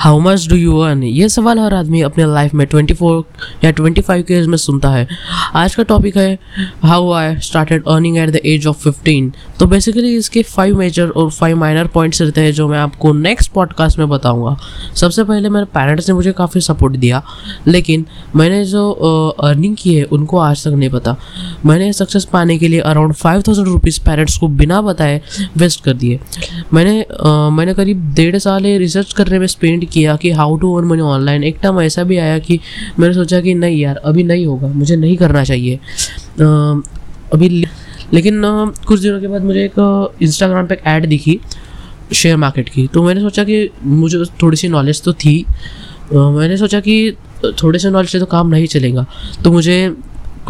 How much do you earn ये सवाल हर आदमी अपने लाइफ में 24 या 25 फाइव के एज में सुनता है। आज का टॉपिक है how I started earning at the age of 15 तो बेसिकली इसके फाइव मेजर और फाइव माइनर पॉइंट्स रहते हैं जो मैं आपको नेक्स्ट पॉडकास्ट में बताऊँगा। सबसे पहले मेरे पेरेंट्स ने मुझे काफ़ी सपोर्ट दिया लेकिन मैंने जो अर्निंग की है उनको आज तक नहीं पता। मैंने सक्सेस पाने के लिए around five thousand rupees parents को बिना बताए वेस्ट कर दिए। मैंने uh, मैंने करीब डेढ़ साल रिसर्च करने में स्पेंड किया कि how to earn money online एक टाइम ऐसा भी आया कि मैंने सोचा कि नहीं यार, अभी नहीं होगा, मुझे नहीं करना चाहिए। अभी लेकिन कुछ दिनों के बाद मुझे एक इंस्टाग्राम पे एक ऐड दिखी शेयर मार्केट की। तो मैंने सोचा कि मुझे थोड़ी सी नॉलेज तो थी। मैंने सोचा कि थोड़े से नॉलेज से तो काम नहीं चलेगा। तो मुझे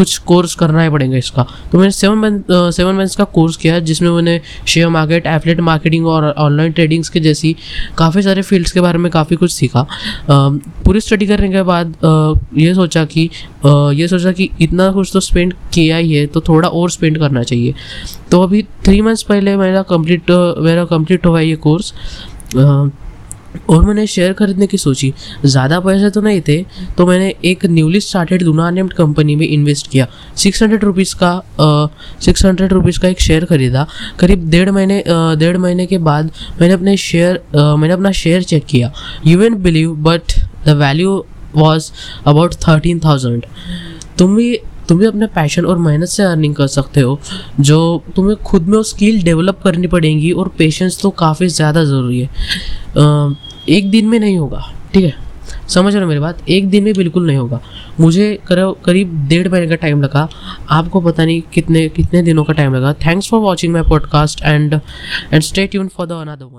कुछ कोर्स करना ही पड़ेगा इसका। तो मैंने सेवन मंथ सेवन मंथ्स का कोर्स किया है जिसमें मैंने शेयर मार्केट एफलेट मार्केटिंग और ऑनलाइन ट्रेडिंग्स के जैसी काफ़ी सारे फील्ड्स के बारे में काफ़ी कुछ सीखा। पूरी स्टडी करने के बाद ये सोचा कि ये सोचा कि इतना कुछ तो स्पेंड किया ही है तो थोड़ा और स्पेंड करना चाहिए। तो अभी थ्री मंथ्स पहले मेरा कंप्लीट मेरा कंप्लीट हुआ ये कोर्स और मैंने शेयर खरीदने की सोची। ज़्यादा पैसे तो नहीं थे तो मैंने एक newly started Luna named company में इन्वेस्ट किया। सिक्स हंड्रेड रुपीज़ का सिक्स हंड्रेड रुपीज़ का एक शेयर खरीदा। करीब डेढ़ महीने डेढ़ महीने के बाद मैंने अपने शेयर मैंने अपना शेयर चेक किया। You an believe but the value was about thirteen thousand तुम भी तुम भी अपने पैशन और मेहनत से अर्निंग कर सकते हो, जो तुम्हें खुद में वो स्किल डेवलप करनी पड़ेगी और पेशेंस तो काफ़ी ज़्यादा ज़रूरी है। एक दिन में नहीं होगा, ठीक है? समझ रहे हो मेरी बात? एक दिन में बिल्कुल नहीं होगा। मुझे करीब डेढ़ महीने का टाइम लगा। आपको पता नहीं कितने कितने दिनों का टाइम लगा। Thanks for watching my podcast and and stay tune for the another one